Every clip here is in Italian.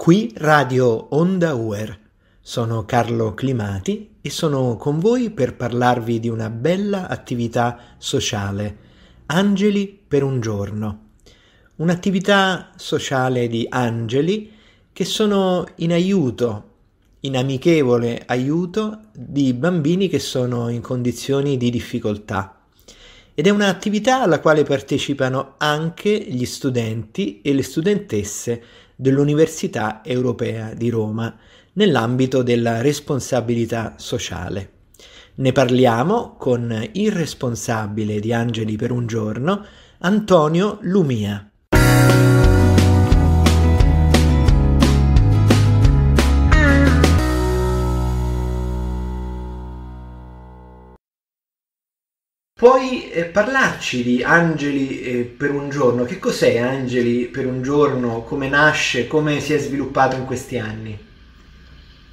Qui Radio Onda Uer. Sono Carlo Climati e sono con voi per parlarvi di una bella attività sociale, Angeli per un giorno. Un'attività sociale di angeli che sono in aiuto, in amichevole aiuto di bambini che sono in condizioni di difficoltà. Ed è un'attività alla quale partecipano anche gli studenti e le studentesse dell'Università Europea di Roma nell'ambito della responsabilità sociale. Ne parliamo con il responsabile di Angeli per un giorno, Antonio Lumia. Puoi eh, parlarci di Angeli eh, per un giorno? Che cos'è Angeli per un giorno? Come nasce? Come si è sviluppato in questi anni?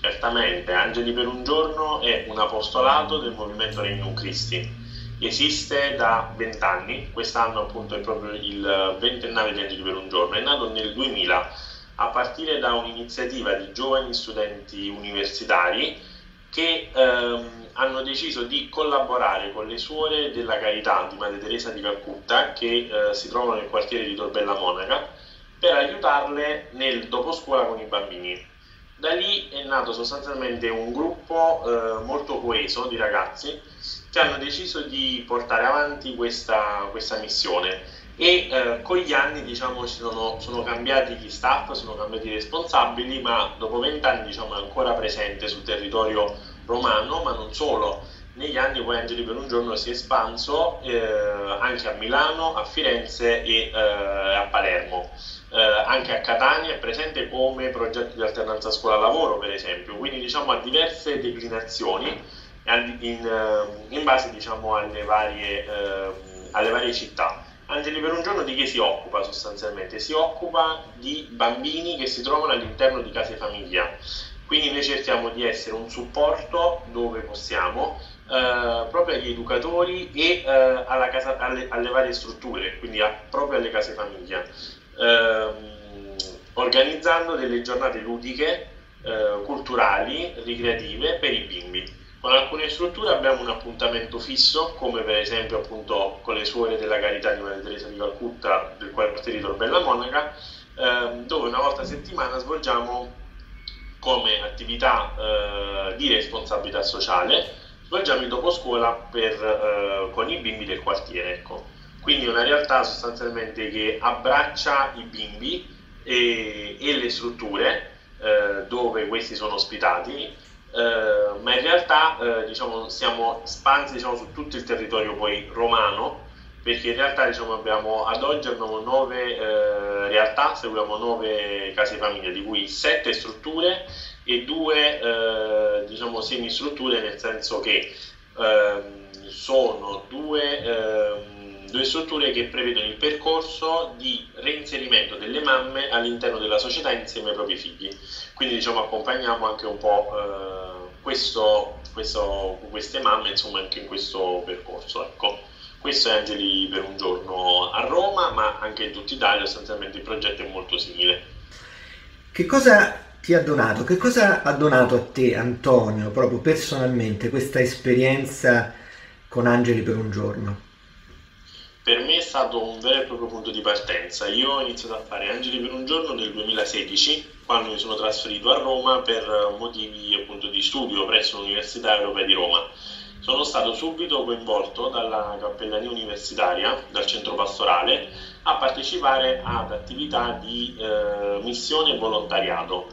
Certamente, Angeli per un giorno è un apostolato del movimento Regnum Christi. Esiste da vent'anni, quest'anno appunto è proprio il ventennale di Angeli per un giorno, è nato nel 2000 a partire da un'iniziativa di giovani studenti universitari che ehm, hanno deciso di collaborare con le suore della carità di Madre Teresa di Calcutta che eh, si trovano nel quartiere di Torbella Monaca per aiutarle nel doposcuola con i bambini. Da lì è nato sostanzialmente un gruppo eh, molto coeso di ragazzi che hanno deciso di portare avanti questa, questa missione e eh, con gli anni diciamo sono, sono, cambiati gli staff, sono cambiati i responsabili, ma dopo vent'anni diciamo, è ancora presente sul territorio romano, ma non solo. Negli anni poi Angeli per un giorno si è espanso eh, anche a Milano, a Firenze e eh, a Palermo. Eh, anche a Catania è presente come progetto di alternanza scuola-lavoro, per esempio, quindi diciamo a diverse declinazioni in, eh, in base diciamo, alle, varie, eh, alle varie città. Angeli per un giorno di che si occupa sostanzialmente? Si occupa di bambini che si trovano all'interno di case famiglia quindi noi cerchiamo di essere un supporto dove possiamo eh, proprio agli educatori e eh, casa, alle, alle, varie strutture, quindi a, proprio alle case famiglia, ehm, organizzando delle giornate ludiche, eh, culturali, ricreative per i bimbi. Con alcune strutture abbiamo un appuntamento fisso, come per esempio appunto con le suore della carità di Maria Teresa di Calcutta del quartiere di Torbella Monaca, ehm, dove una volta a settimana svolgiamo come attività eh, di responsabilità sociale, svolgiamo il dopo scuola per, eh, con i bimbi del quartiere. Ecco. Quindi una realtà sostanzialmente che abbraccia i bimbi e, e le strutture eh, dove questi sono ospitati, eh, ma in realtà eh, diciamo, siamo spansi diciamo, su tutto il territorio poi romano perché in realtà diciamo, abbiamo, ad oggi abbiamo nove eh, realtà, seguiamo nove case famiglia, di cui sette strutture e due eh, diciamo, semistrutture, nel senso che ehm, sono due, ehm, due, strutture che prevedono il percorso di reinserimento delle mamme all'interno della società insieme ai propri figli. Quindi diciamo, accompagniamo anche un po' eh, questo, questo, queste mamme insomma, anche in questo percorso. Ecco. Questo è Angeli per un giorno a Roma, ma anche in tutta Italia sostanzialmente il progetto è molto simile. Che cosa ti ha donato? Che cosa ha donato a te, Antonio, proprio personalmente, questa esperienza con Angeli per un giorno? Per me è stato un vero e proprio punto di partenza. Io ho iniziato a fare Angeli per un giorno nel 2016, quando mi sono trasferito a Roma per motivi appunto di studio presso l'Università Europea di Roma sono stato subito coinvolto dalla cappellania universitaria, dal centro pastorale, a partecipare ad attività di eh, missione e volontariato.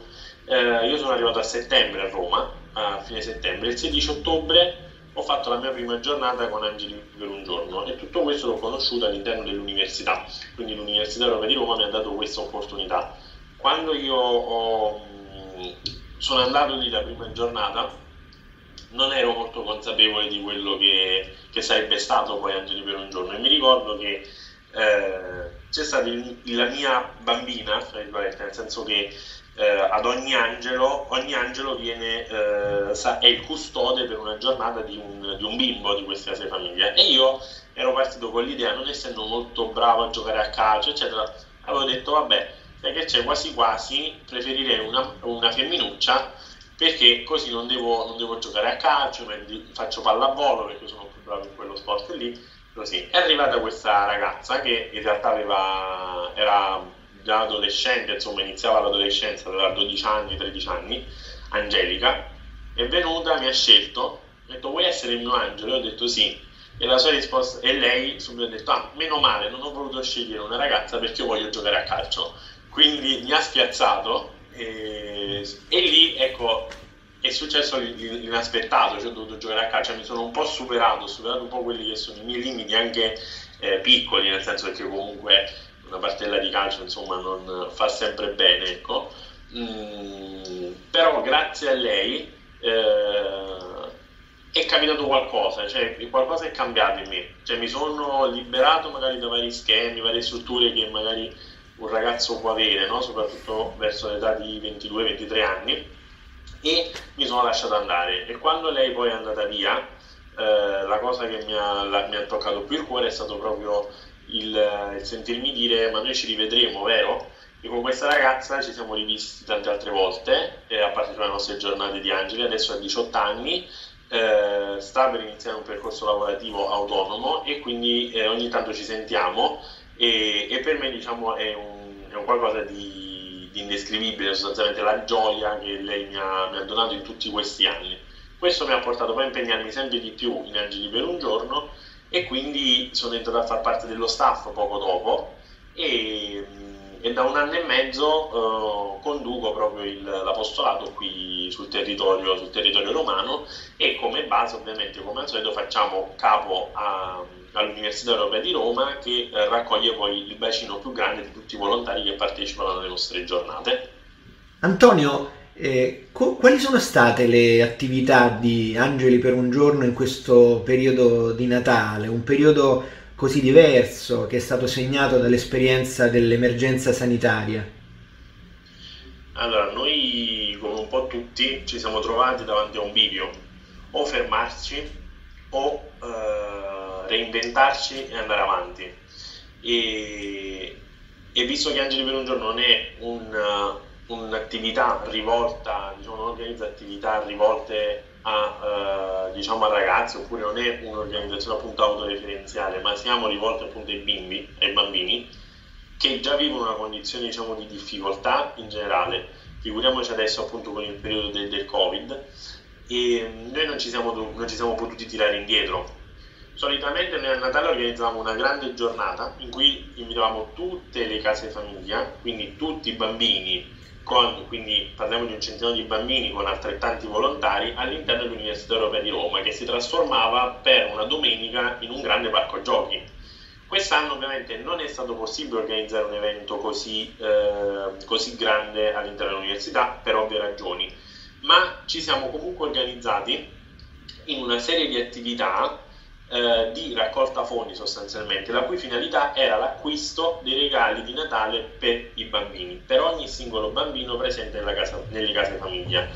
Eh, io sono arrivato a settembre a Roma, a fine settembre, il 16 ottobre ho fatto la mia prima giornata con Angeli per un giorno e tutto questo l'ho conosciuto all'interno dell'università, quindi l'Università Europea di Roma mi ha dato questa opportunità. Quando io ho, sono andato lì la prima giornata, non ero molto consapevole di quello che, che sarebbe stato poi Angeli per un giorno e mi ricordo che eh, c'è stata il, la mia bambina, nel senso che eh, ad ogni angelo, ogni angelo viene, eh, è il custode per una giornata di un, di un bimbo di questa case famiglia e io ero partito con l'idea, non essendo molto bravo a giocare a calcio, eccetera, avevo detto vabbè, sai che c'è quasi quasi preferirei una, una femminuccia perché così non devo, non devo, giocare a calcio, faccio pallavolo perché sono più bravo in quello sport lì. Così. È arrivata questa ragazza che in realtà aveva, era già adolescente, insomma iniziava l'adolescenza, aveva 12 anni, 13 anni, Angelica, è venuta, mi ha scelto, ha detto vuoi essere il mio angelo? Io ho detto sì. E la sua risposta, e lei subito ha detto, ah, meno male, non ho voluto scegliere una ragazza perché io voglio giocare a calcio. Quindi mi ha spiazzato e, e lì, ecco, è successo l'inaspettato, cioè ho dovuto giocare a calcio, mi sono un po' superato, ho superato un po' quelli che sono i miei limiti anche eh, piccoli, nel senso che comunque una partella di calcio insomma non fa sempre bene, ecco. Mm, però grazie a lei eh, è capitato qualcosa, cioè qualcosa è cambiato in me, cioè mi sono liberato magari da vari schemi, varie strutture che magari un ragazzo può avere, no? soprattutto verso l'età di 22-23 anni, e mi sono lasciato andare. E quando lei poi è andata via, eh, la cosa che mi ha, la, mi ha, toccato più il cuore è stato proprio il, il sentirmi dire ma noi ci rivedremo, vero? E con questa ragazza ci siamo rivisti tante altre volte, eh, a parte le nostre giornate di Angeli, adesso ha 18 anni, eh, sta per iniziare un percorso lavorativo autonomo e quindi eh, ogni tanto ci sentiamo e, e per me diciamo è un, è un qualcosa di, di, indescrivibile, sostanzialmente la gioia che lei mi ha, mi ha donato in tutti questi anni. Questo mi ha portato poi a impegnarmi sempre di più in Angeli per un giorno e quindi sono entrato a far parte dello staff poco dopo e, e da un anno e mezzo eh, conduco proprio il, l'apostolato qui sul territorio, sul territorio romano e come base ovviamente come al solito facciamo capo a all'Università Europea di Roma che eh, raccoglie poi il bacino più grande di tutti i volontari che partecipano alle nostre giornate. Antonio, eh, co- quali sono state le attività di Angeli per un giorno in questo periodo di Natale, un periodo così diverso che è stato segnato dall'esperienza dell'emergenza sanitaria? Allora, noi come un po' tutti ci siamo trovati davanti a un bivio, o fermarci o eh, reinventarci e andare avanti. E, e, visto che Angeli per un giorno non è un, un'attività rivolta, diciamo, non organizza attività rivolte a, uh, diciamo, a ragazzi oppure non è un'organizzazione appunto autoreferenziale, ma siamo rivolti appunto ai bimbi, ai bambini che già vivono una condizione diciamo, di difficoltà in generale. Figuriamoci adesso appunto con il periodo del, del Covid e noi non ci, siamo, non ci siamo potuti tirare indietro. Solitamente noi a Natale organizzavamo una grande giornata in cui invitavamo tutte le case famiglia, quindi tutti i bambini, con, quindi parliamo di un centinaio di bambini con altrettanti volontari all'interno dell'Università Europea di Roma che si trasformava per una domenica in un grande parco giochi. Quest'anno ovviamente non è stato possibile organizzare un evento così, eh, così grande all'interno dell'università per ovvie ragioni ma ci siamo comunque organizzati in una serie di attività eh, di raccolta fondi sostanzialmente, la cui finalità era l'acquisto dei regali di Natale per i bambini, per ogni singolo bambino presente casa, nelle case famiglia.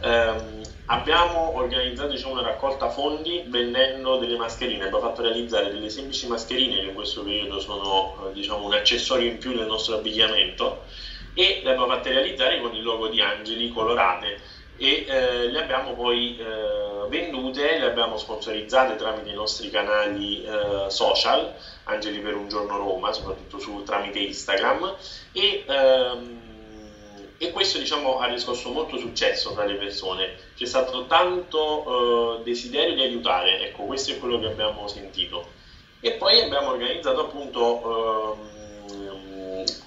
Eh, abbiamo organizzato diciamo, una raccolta fondi vendendo delle mascherine, abbiamo fatto realizzare delle semplici mascherine che in questo periodo sono eh, diciamo, un accessorio in più del nostro abbigliamento e le abbiamo fatte realizzare con il logo di angeli colorate e eh, le abbiamo poi eh, vendute, le abbiamo sponsorizzate tramite i nostri canali eh, social, Angeli per un giorno Roma, soprattutto su, tramite Instagram. E, ehm, e questo diciamo, ha riscosso molto successo tra le persone, c'è stato tanto eh, desiderio di aiutare, ecco questo è quello che abbiamo sentito. E poi abbiamo organizzato appunto ehm,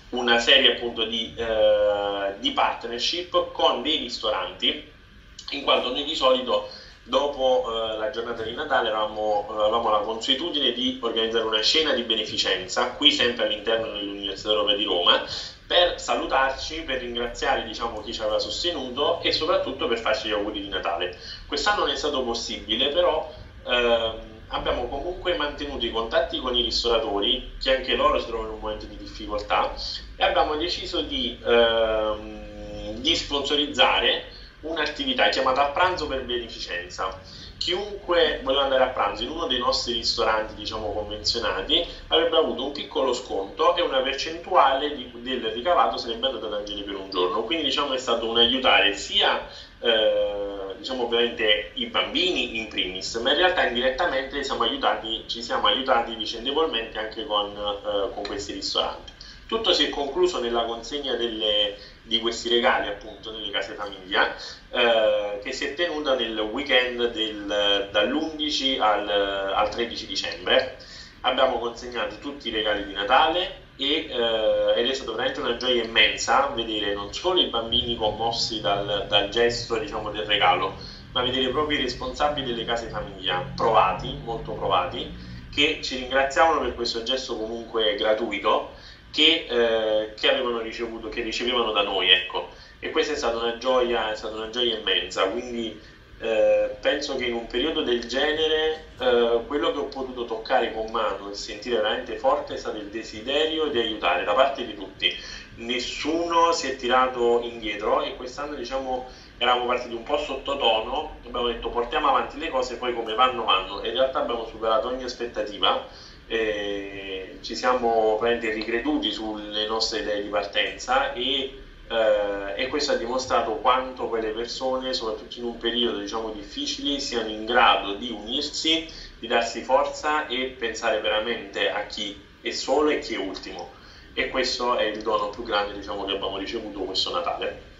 una serie appunto di, eh, di partnership con dei ristoranti in quanto noi di solito dopo eh, la giornata di Natale avevamo, avevamo, la consuetudine di organizzare una scena di beneficenza, qui sempre all'interno dell'Università Europea di Roma, per salutarci, per ringraziare diciamo, chi ci aveva sostenuto e soprattutto per farci gli auguri di Natale. Quest'anno non è stato possibile, però eh, abbiamo comunque mantenuto i contatti con i ristoratori, che anche loro si trovano in un momento di difficoltà, e abbiamo deciso di, eh, di sponsorizzare un'attività chiamata pranzo per beneficenza. chiunque voleva andare a pranzo in uno dei nostri ristoranti, diciamo, convenzionati, avrebbe avuto un piccolo sconto e una percentuale di, del ricavato sarebbe andata ad Angeli per un giorno. Quindi, diciamo, è stato un aiutare sia eh, diciamo ovviamente i bambini in primis, ma in realtà indirettamente siamo aiutati, ci siamo aiutati vicendevolmente anche con, eh, con questi ristoranti. Tutto si è concluso nella consegna delle, di questi regali appunto nelle case famiglia eh, che si è tenuta nel weekend del, dall'11 al, al 13 dicembre. Abbiamo consegnato tutti i regali di Natale e, eh, ed è stata veramente una gioia immensa vedere non solo i bambini commossi dal, dal gesto diciamo, del regalo, ma vedere proprio i responsabili delle case famiglia provati, molto provati, che ci ringraziavano per questo gesto comunque gratuito che, eh, che, avevano ricevuto, che ricevevano da noi, ecco. E questa è stata una gioia, è stata una gioia immensa, quindi eh, penso che in un periodo del genere eh, quello che ho potuto toccare con mano e sentire veramente forte è stato il desiderio di aiutare da parte di tutti. Nessuno si è tirato indietro e quest'anno diciamo eravamo partiti un po' sottotono, abbiamo detto portiamo avanti le cose, poi come vanno vanno e in realtà abbiamo superato ogni aspettativa ci siamo veramente ricreduti sulle nostre idee di partenza e, eh, e, questo ha dimostrato quanto quelle persone, soprattutto in un periodo diciamo difficile, siano in grado di unirsi, di darsi forza e pensare veramente a chi è solo e chi è ultimo. E questo è il dono più grande diciamo, che abbiamo ricevuto questo Natale.